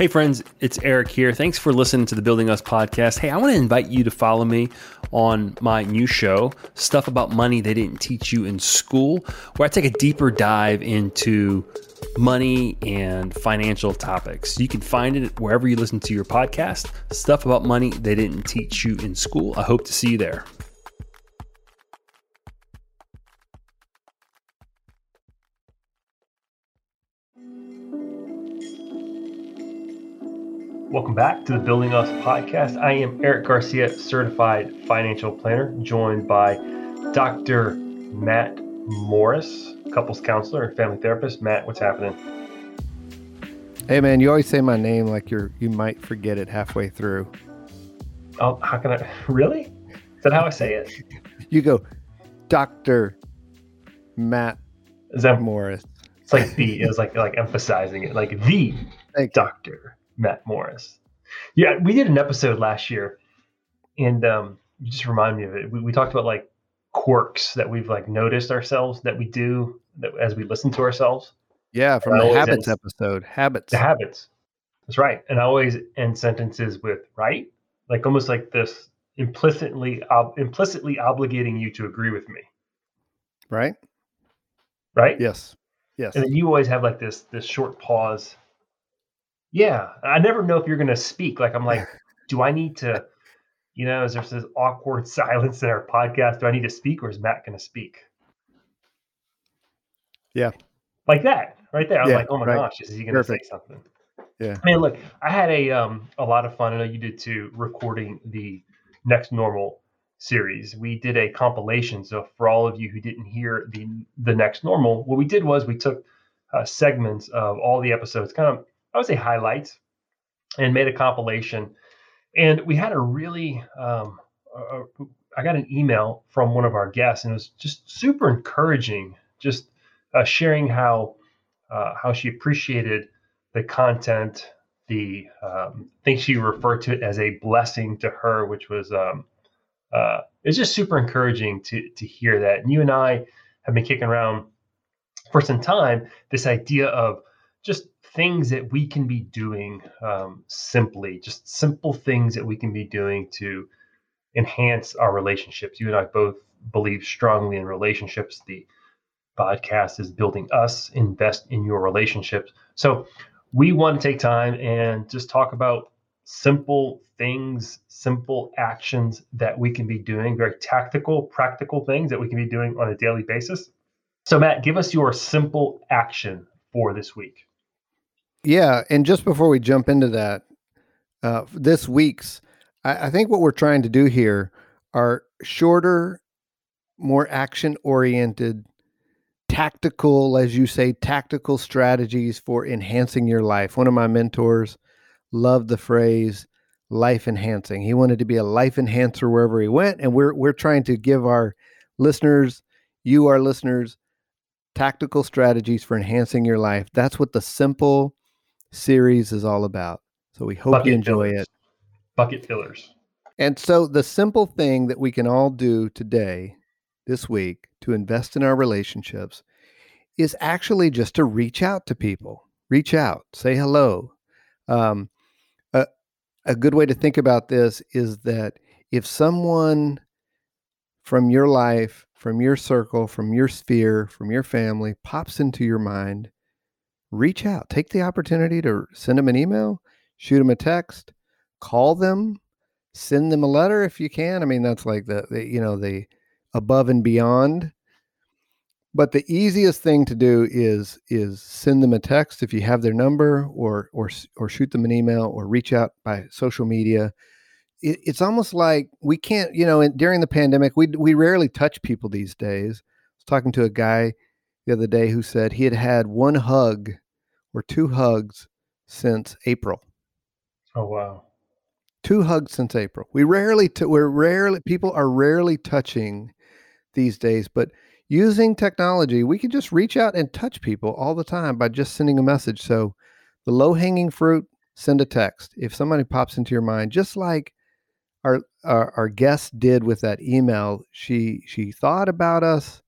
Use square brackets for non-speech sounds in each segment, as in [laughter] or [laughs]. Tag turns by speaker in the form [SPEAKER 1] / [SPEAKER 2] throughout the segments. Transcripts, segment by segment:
[SPEAKER 1] Hey, friends, it's Eric here. Thanks for listening to the Building Us podcast. Hey, I want to invite you to follow me on my new show, Stuff About Money They Didn't Teach You in School, where I take a deeper dive into money and financial topics. You can find it wherever you listen to your podcast, Stuff About Money They Didn't Teach You in School. I hope to see you there. Welcome back to the Building Us podcast. I am Eric Garcia, certified financial planner, joined by Dr. Matt Morris, couples counselor and family therapist. Matt, what's happening?
[SPEAKER 2] Hey man, you always say my name like you're you might forget it halfway through.
[SPEAKER 1] Oh, how can I really? Is that how I say it? [laughs]
[SPEAKER 2] You go, Dr. Matt
[SPEAKER 1] Is that
[SPEAKER 2] Morris.
[SPEAKER 1] It's like the it was like like emphasizing it, like the Dr. Matt Morris. Yeah, we did an episode last year, and um, you just remind me of it. We, we talked about like quirks that we've like noticed ourselves that we do that as we listen to ourselves.
[SPEAKER 2] Yeah, from the habits end, episode, habits.
[SPEAKER 1] The habits. That's right. And I always end sentences with right, like almost like this implicitly ob- implicitly obligating you to agree with me.
[SPEAKER 2] Right.
[SPEAKER 1] Right.
[SPEAKER 2] Yes. Yes.
[SPEAKER 1] And then you always have like this this short pause yeah, I never know if you're going to speak. Like I'm like, [laughs] do I need to, you know, is there this awkward [laughs] silence in our podcast? Do I need to speak, or is Matt going to speak?
[SPEAKER 2] Yeah,
[SPEAKER 1] like that right there. I'm yeah, like, oh my right. gosh, is he going to say something?
[SPEAKER 2] Yeah.
[SPEAKER 1] Man, look, I had a um a lot of fun. I know you did too, recording the next normal series. We did a compilation. So for all of you who didn't hear the the next normal, what we did was we took uh, segments of all the episodes, kind of I would say highlights, and made a compilation. And we had a really, um, I got an email from one of our guests, and it was just super encouraging, just uh, sharing how uh, how she appreciated the content, the um, think she referred to it as a blessing to her, which was um, uh, it's just super encouraging to to hear that. And you and I have been kicking around for some time this idea of just things that we can be doing um, simply, just simple things that we can be doing to enhance our relationships. You and I both believe strongly in relationships. The podcast is building us, invest in your relationships. So we want to take time and just talk about simple things, simple actions that we can be doing, very tactical, practical things that we can be doing on a daily basis. So, Matt, give us your simple action for this week.
[SPEAKER 2] Yeah, and just before we jump into that, uh, this week's, I, I think what we're trying to do here are shorter, more action oriented, tactical, as you say, tactical strategies for enhancing your life. One of my mentors loved the phrase life enhancing. He wanted to be a life enhancer wherever he went. And we're we're trying to give our listeners, you our listeners, tactical strategies for enhancing your life. That's what the simple series is all about. So we hope Bucket you enjoy
[SPEAKER 1] fillers.
[SPEAKER 2] it.
[SPEAKER 1] Bucket fillers.
[SPEAKER 2] And so the simple thing that we can all do today, this week, to invest in our relationships is actually just to reach out to people. Reach out, say hello. Um, a, a good way to think about this is that if someone from your life, from your circle, from your sphere, from your family pops into your mind, reach out. Take the opportunity to send them an email, shoot them a text, call them, send them a letter if you can. I mean, that's like the, the you know the above and beyond. But the easiest thing to do is is send them a text if you have their number, or or or shoot them an email, or reach out by social media. It, it's almost like we can't, you know, during the pandemic, we we rarely touch people these days. I was talking to a guy the other day who said he had had one hug or two hugs since April.
[SPEAKER 1] Oh wow.
[SPEAKER 2] Two hugs since April. We rarely t- we're rarely people are rarely touching these days, but using technology, we can just reach out and touch people all the time by just sending a message. So the low-hanging fruit, send a text. If somebody pops into your mind, just like our, our our guest did with that email, she she thought about us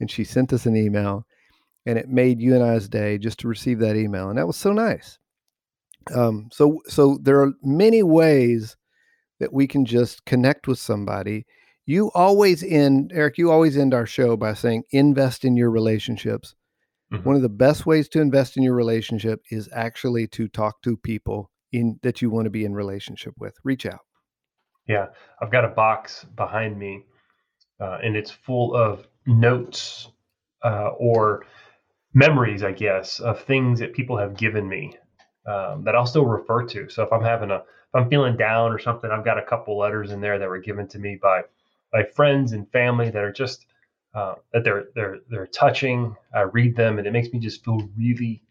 [SPEAKER 2] and she sent us an email and it made you and I's day just to receive that email. And that was so nice. Um, so so there are many ways that we can just connect with somebody. You always end, Eric, you always end our show by saying invest in your relationships.
[SPEAKER 1] Mhm.
[SPEAKER 2] One of the best ways to invest in your relationship is actually to talk to people in that you want to be in relationship with. Reach out.
[SPEAKER 1] Yeah, I've got a box behind me, uh, and it's full of notes uh, or memories, I guess, of things that people have given me um, that I'll still refer to. So if I'm having a, if I'm feeling down or something, I've got a couple letters in there that were given to me by by friends and family that are just uh, that they're they're they're touching. I read them, and it makes me just feel really,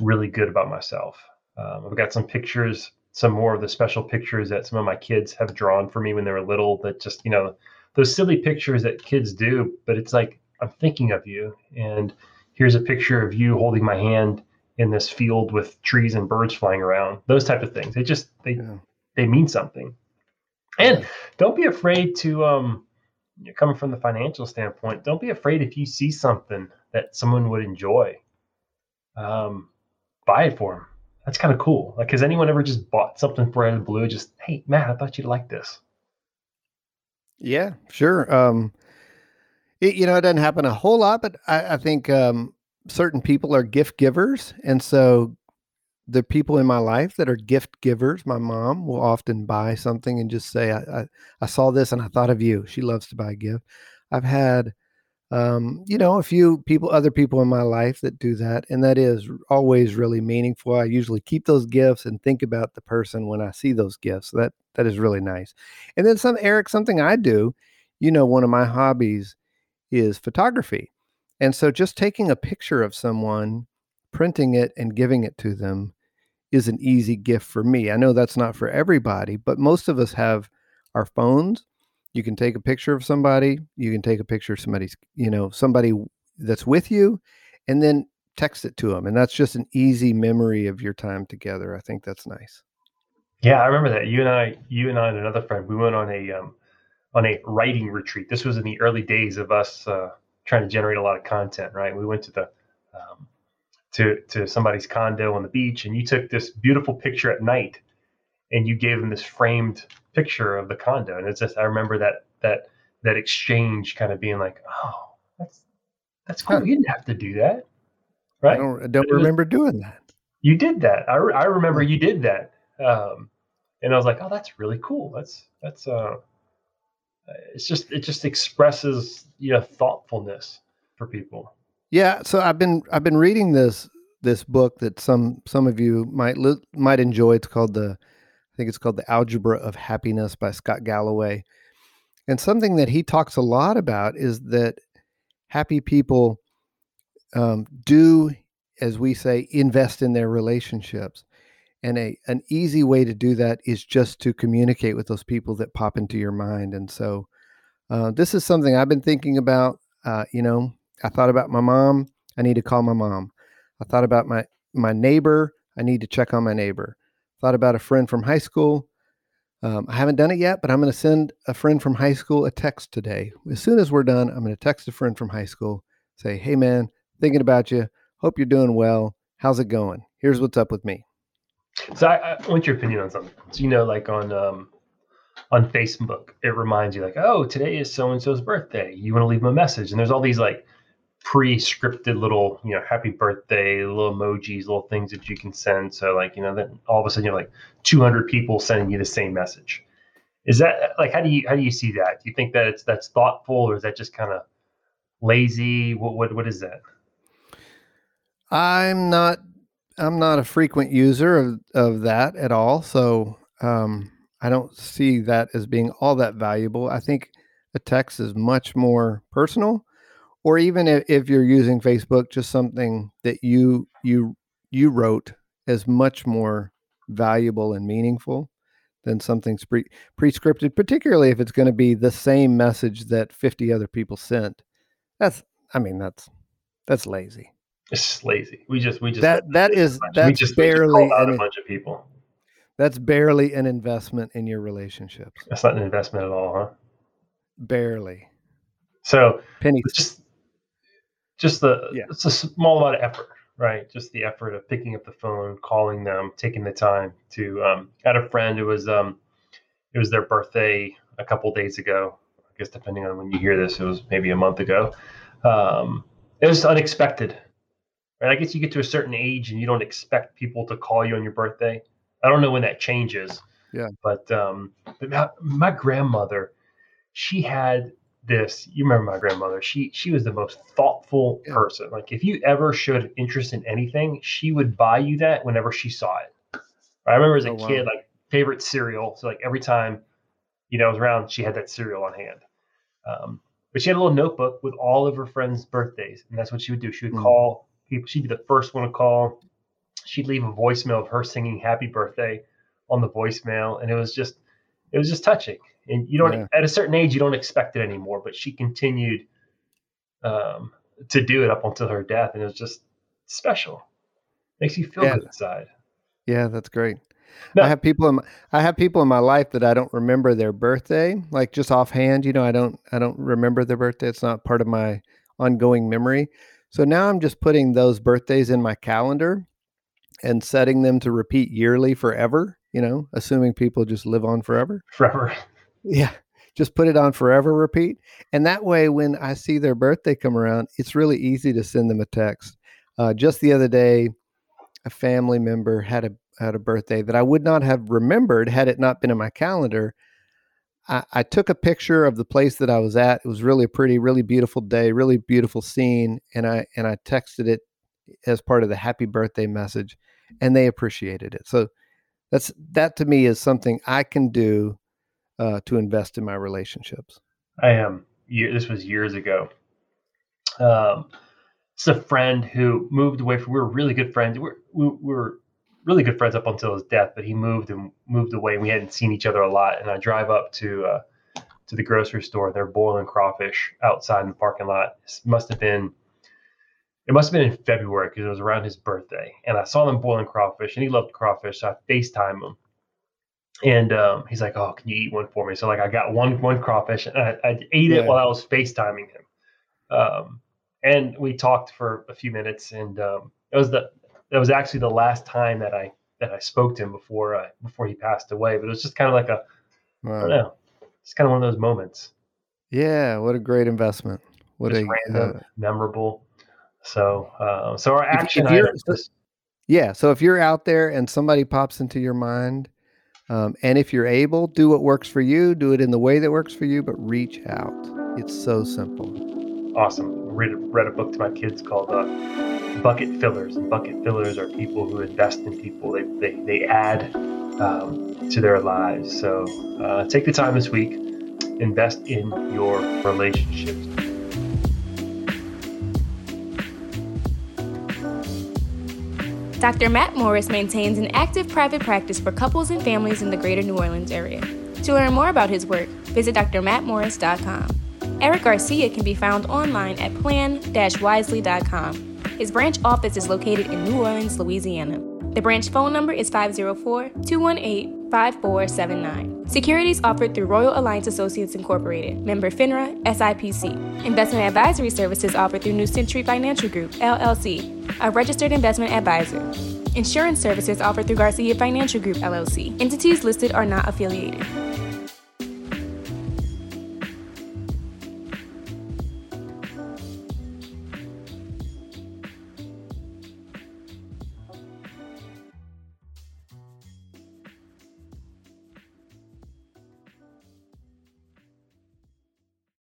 [SPEAKER 1] really good about myself. Um, I've got some pictures, some more of the special pictures that some of my kids have drawn for me when they were little. That just you know, those silly pictures that kids do, but it's like I'm thinking of you, and here's a picture of you holding my hand in this field with trees and birds flying around. Those type of things. They just they
[SPEAKER 2] Yeah.
[SPEAKER 1] they mean something. And don't be afraid to um you're coming from the financial standpoint, don't be afraid if you see something that someone would enjoy. Um, buy it for them. That's kind of cool. Like, has anyone ever just bought something for out of the blue? Just, hey, Matt, I thought you'd like this.
[SPEAKER 2] Yeah, sure. Um, it, you know, it doesn't happen a whole lot, but I, I think um, certain people are gift givers, and so the people in my life that are gift givers, my mom will often buy something and just say, I, I, I saw this and I thought of you. She loves to buy a gift. I've had, um, you know, a few people, other people in my life that do that. And that is always really meaningful. I usually keep those gifts and think about the person when I see those gifts. That, that is really nice. And then some, Eric, something I do, you know, one of my hobbies is photography. And so just taking a picture of someone, printing it and giving it to them is an easy gift for me. I know that's not for everybody, but most of us have our phones. You can take a picture of somebody, you can take a picture of somebody's, you know, somebody that's with you and then text it to them. And that's just an easy memory of your time together. I think that's nice.
[SPEAKER 1] Yeah, I remember that. You and I, you and I and another friend, we went on a um, on a writing retreat. This was in the early days of us uh, trying to generate a lot of content, right? We went to the um, to to somebody's condo on the beach, and you took this beautiful picture at night, and you gave them this framed picture of the condo, and it's just I remember that that that exchange kind of being like, oh, that's that's cool.
[SPEAKER 2] Huh.
[SPEAKER 1] You didn't have to do that,
[SPEAKER 2] I
[SPEAKER 1] right?
[SPEAKER 2] don't, I don't
[SPEAKER 1] It was-
[SPEAKER 2] remember doing that.
[SPEAKER 1] You did that. I, re- I remember you did that, um, and I was like, oh, that's really cool. That's that's uh, it's just it just expresses you know thoughtfulness for people.
[SPEAKER 2] Yeah, so I've been I've been reading this this book that some some of you might li- might enjoy. It's called the I think it's called the Algebra of Happiness by Scott Galloway. And something that he talks a lot about is that happy people um, do, as we say, invest in their relationships. And a an easy way to do that is just to communicate with those people that pop into your mind. And so, uh, this is something I've been thinking about. Uh, you know, I thought about my mom. I need to call my mom. I thought about my my neighbor. I need to check on my neighbor. Thought about a friend from high school. Um, I haven't done it yet, but I'm going to send a friend from high school a text today. As soon as we're done, I'm going to text a friend from high school, say, "Hey, man, thinking about you. Hope you're doing well. How's it going? Here's what's up with me."
[SPEAKER 1] So I, I want your opinion on something. So you know, like on um, on Facebook, it reminds you like, oh, today is so and so's birthday. You want to leave them a message, and there's all these like pre-scripted little, you know, happy birthday, little emojis, little things that you can send. So like, you know, then all of a sudden you have like 200 people sending you the same message. Is that like how do you how do you see that? Do you think that it's that's thoughtful, or is that just kind of lazy? What what what is that?
[SPEAKER 2] I'm not I'm not a frequent user of, of that at all. So um, I don't see that as being all that valuable. I think a text is much more personal, or even if, if you're using Facebook, just something that you you you wrote is much more valuable and meaningful than something pre pre-scripted, particularly if it's going to be the same message that 50 other people sent. That's I mean that's that's lazy.
[SPEAKER 1] It's lazy. We just we just
[SPEAKER 2] That that is that's
[SPEAKER 1] just, we just
[SPEAKER 2] barely
[SPEAKER 1] out a
[SPEAKER 2] an,
[SPEAKER 1] bunch of people.
[SPEAKER 2] that's barely an investment in your relationships.
[SPEAKER 1] That's not an investment at all, huh?
[SPEAKER 2] Barely.
[SPEAKER 1] So
[SPEAKER 2] Penny
[SPEAKER 1] just just the
[SPEAKER 2] Yeah.
[SPEAKER 1] it's a small amount of effort, right? Just the effort of picking up the phone, calling them, taking the time to. Um, I had a friend who was um, it was their birthday a couple days ago. I guess depending on when you hear this, it was maybe a month ago. Um, it was unexpected. Right? I guess you get to a certain age and you don't expect people to call you on your birthday. I don't know when that changes.
[SPEAKER 2] Yeah.
[SPEAKER 1] But um, but my, my grandmother, she had this. You remember my grandmother? She she was the most thoughtful
[SPEAKER 2] Yeah.
[SPEAKER 1] person. Like if you ever showed interest in anything, she would buy you that whenever she saw it. I remember as a
[SPEAKER 2] Oh, wow.
[SPEAKER 1] kid, like favorite cereal. So like every time, you know, I was around, she had that cereal on hand. Um, but she had a little notebook with all of her friends' birthdays, and that's what she would do. She would
[SPEAKER 2] Mm.
[SPEAKER 1] call people. She'd be the first one to call. She'd leave a voicemail of her singing "Happy Birthday" on the voicemail, and it was just, it was just touching. And you don't,
[SPEAKER 2] Yeah.
[SPEAKER 1] at a certain age, you don't expect it anymore. But she continued um, to do it up until her death, and it was just special. Makes you feel
[SPEAKER 2] Yeah.
[SPEAKER 1] good inside.
[SPEAKER 2] Yeah, that's great.
[SPEAKER 1] No.
[SPEAKER 2] I have people in my, I have people in my life that I don't remember their birthday, like just offhand. You know, I don't I don't remember their birthday. It's not part of my ongoing memory. So now I'm just putting those birthdays in my calendar and setting them to repeat yearly forever. You know, assuming people just live on forever.
[SPEAKER 1] Forever.
[SPEAKER 2] Yeah. Just put it on forever repeat. And that way, when I see their birthday come around, it's really easy to send them a text. Uh, just the other day, a family member had a had a birthday that I would not have remembered had it not been in my calendar. I, I took a picture of the place that I was at. It was really a pretty, really beautiful day, really beautiful scene, and I and I texted it as part of the happy birthday message, and they appreciated it. So that's that to me is something I can do uh, to invest in my relationships.
[SPEAKER 1] I am. Year, this was years ago. Um, it's a friend who moved away from. We were really good friends. We're, we, we were really good friends up until his death, but he moved and moved away. and We hadn't seen each other a lot. And I drive up to uh, to the grocery store. They're boiling crawfish outside in the parking lot. Must have been. It must have been in February because it was around his birthday, and I saw them boiling crawfish, and he loved crawfish, so I Facetime him, and um, he's like, "Oh, can you eat one for me?" So like, I got one one crawfish, and I, I ate it
[SPEAKER 2] Yeah.
[SPEAKER 1] while I was FaceTiming him, um, and we talked for a few minutes, and um, it was the that was actually the last time that I that I spoke to him before uh, before he passed away. But it was just kind of like a I don't know, it's kind of one of those moments,
[SPEAKER 2] Yeah, what a great investment. What
[SPEAKER 1] just
[SPEAKER 2] a
[SPEAKER 1] random,
[SPEAKER 2] uh,
[SPEAKER 1] memorable. So uh, so our action
[SPEAKER 2] if you're-
[SPEAKER 1] items.
[SPEAKER 2] yeah. So if you're out there and somebody pops into your mind, um, and if you're able, do what works for you. Do it in the way that works for you, but reach out. It's so simple.
[SPEAKER 1] awesome. Read, read a book to my kids called uh, Bucket Fillers. And bucket fillers are people who invest in people. They they, they add um, to their lives. So uh, take the time this week, invest in your relationships.
[SPEAKER 3] Dr. Matt Morris maintains an active private practice for couples and families in the greater New Orleans area. To learn more about his work, visit drmattmorris.com. Eric Garcia can be found online at plan-wisely.com. His branch office is located in New Orleans, Louisiana. The branch phone number is 504-218-5479. Securities offered through Royal Alliance Associates Incorporated, member FINRA, SIPC. Investment advisory services offered through New Century Financial Group, LLC, a registered investment advisor. Insurance services offered through Garcia Financial Group, LLC. Entities listed are not affiliated.